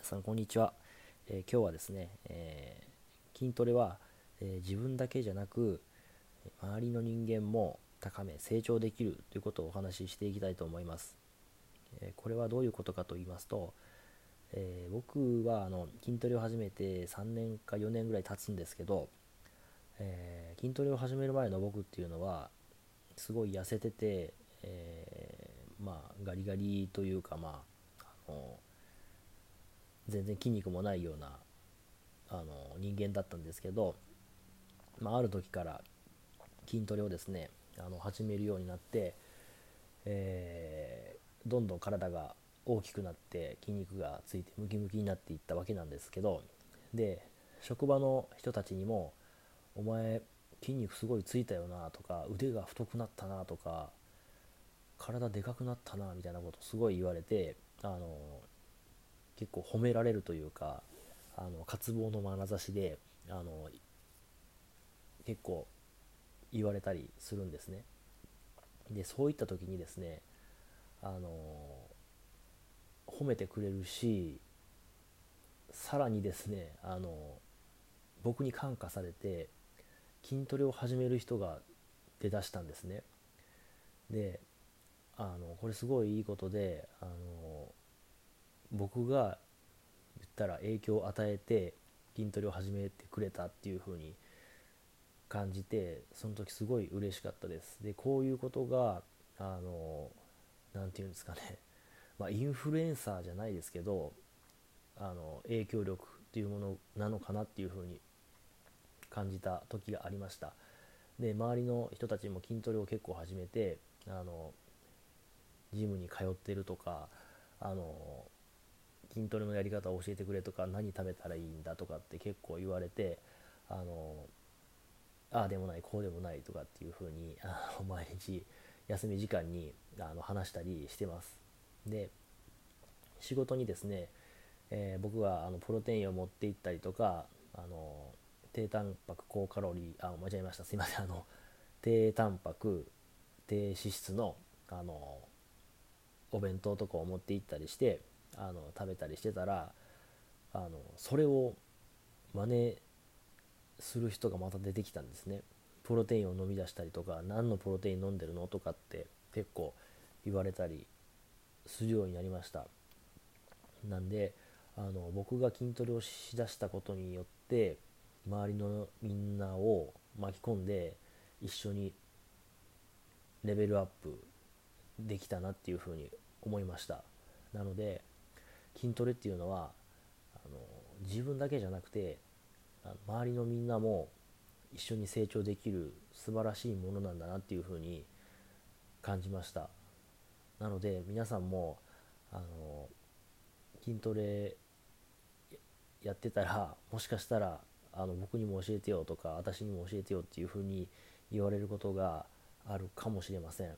皆さんこんにちは、えー今日はですね、えー筋トレは、え自分だけじゃなく周りの人間も高め成長できるということをお話ししていきたいと思います、えこれはどういうことかと言いますと、え僕はあの筋トレを始めて3年か4年ぐらい経つんですけど、え筋トレを始める前の僕っていうのはすごい痩せてて、えーまあガリガリというかまああの全然筋肉もないようなあの人間だったんですけど、まあ、ある時から筋トレをですねあの始めるようになって、えーどんどん体が大きくなって筋肉がついてムキムキになっていったわけなんですけどで職場の人たちにも「お前筋肉すごいついたよな」とか「腕が太くなったな」とか「体でかくなったな」みたいなことすごい言われてあの結構褒められるというかあの渇望の眼差しであの結構言われたりするんですね。でそういった時にですねあの褒めてくれるしさらにですねあの僕に感化されて筋トレを始める人が出だしたんですね。であのこれすごいいいことであの僕が言ったら影響を与えて筋トレを始めてくれたっていう風に感じてその時すごい嬉しかったです。でこういうことがあの何て言うんですかね。まあインフルエンサーじゃないですけどあの影響力っていうものなのかなっていう風に感じた時がありました。で周りの人たちも筋トレを結構始めてあのジムに通ってるとかあの筋トレのやり方を教えてくれとか何食べたらいいんだとかって結構言われてあのああでもないこうでもないとかっていう風にあの 毎日休み時間にあの話したりしてます。で仕事にですね、えー僕はあのプロテインを持って行ったりとかあの低タンパク高カロリーあ間違えました。すいません。あの低タンパク低脂質のあのお弁当とかを持って行ったりしてあの食べたりしてたらあのそれを真似する人がまた出てきたんですね。プロテインを飲み出したりとか何のプロテイン飲んでるのとかって結構言われたりするようになりました。なんであの僕が筋トレをしだしたことによって周りのみんなを巻き込んで一緒にレベルアップできたなっていうふうに思いました。なので筋トレっていうのはあの自分だけじゃなくて周りのみんなも一緒に成長できる素晴らしいものなんだなっていうふうに感じました。なので皆さんもあの筋トレやってたらもしかしたらあの僕にも教えてよとか私にも教えてよっていうふうに言われることがあるかもしれません。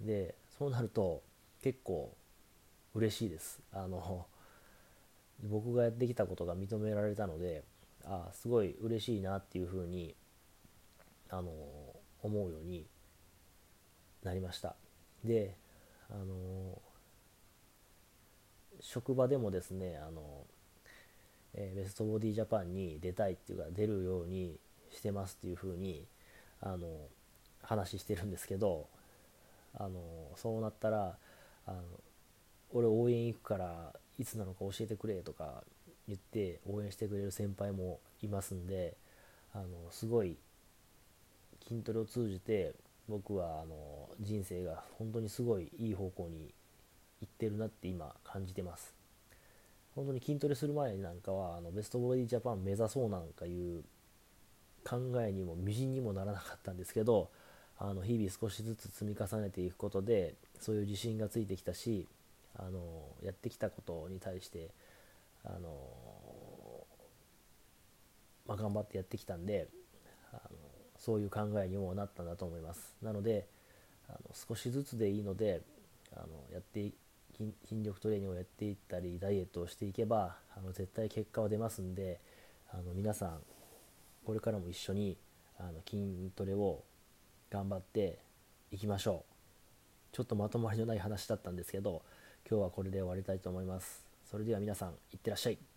でそうなると結構嬉しいです。あの僕がやってきたことが認められたのであすごい嬉しいなっていうふうにあの思うようになりました。であの職場でもですねあの、えーベストボディジャパンに出たいっていうか出るようにしてますっていうふうにあの話してるんですけどあのそうなったらあの俺応援行くからいつなのか教えてくれとか言って応援してくれる先輩もいますんであのすごい筋トレを通じて僕はあの人生が本当にすごいいい方向に行ってるなって今感じてます。本当に筋トレする前なんかはあのベストボディジャパン目指そうなんかいう考えにもみじんにもならなかったんですけどあの日々少しずつ積み重ねていくことでそういう自信がついてきたしあのやってきたことに対してあの、まあ、頑張ってやってきたんであのそういう考えにもなったんだと思います。なのであの少しずつでいいのであのやって筋力トレーニングをやっていったりダイエットをしていけばあの絶対結果は出ますんであの皆さんこれからも一緒にあの筋トレを頑張っていきましょう。ちょっとまとまりのない話だったんですけど今日はこれで終わりたいと思います。それでは皆さんいってらっしゃい。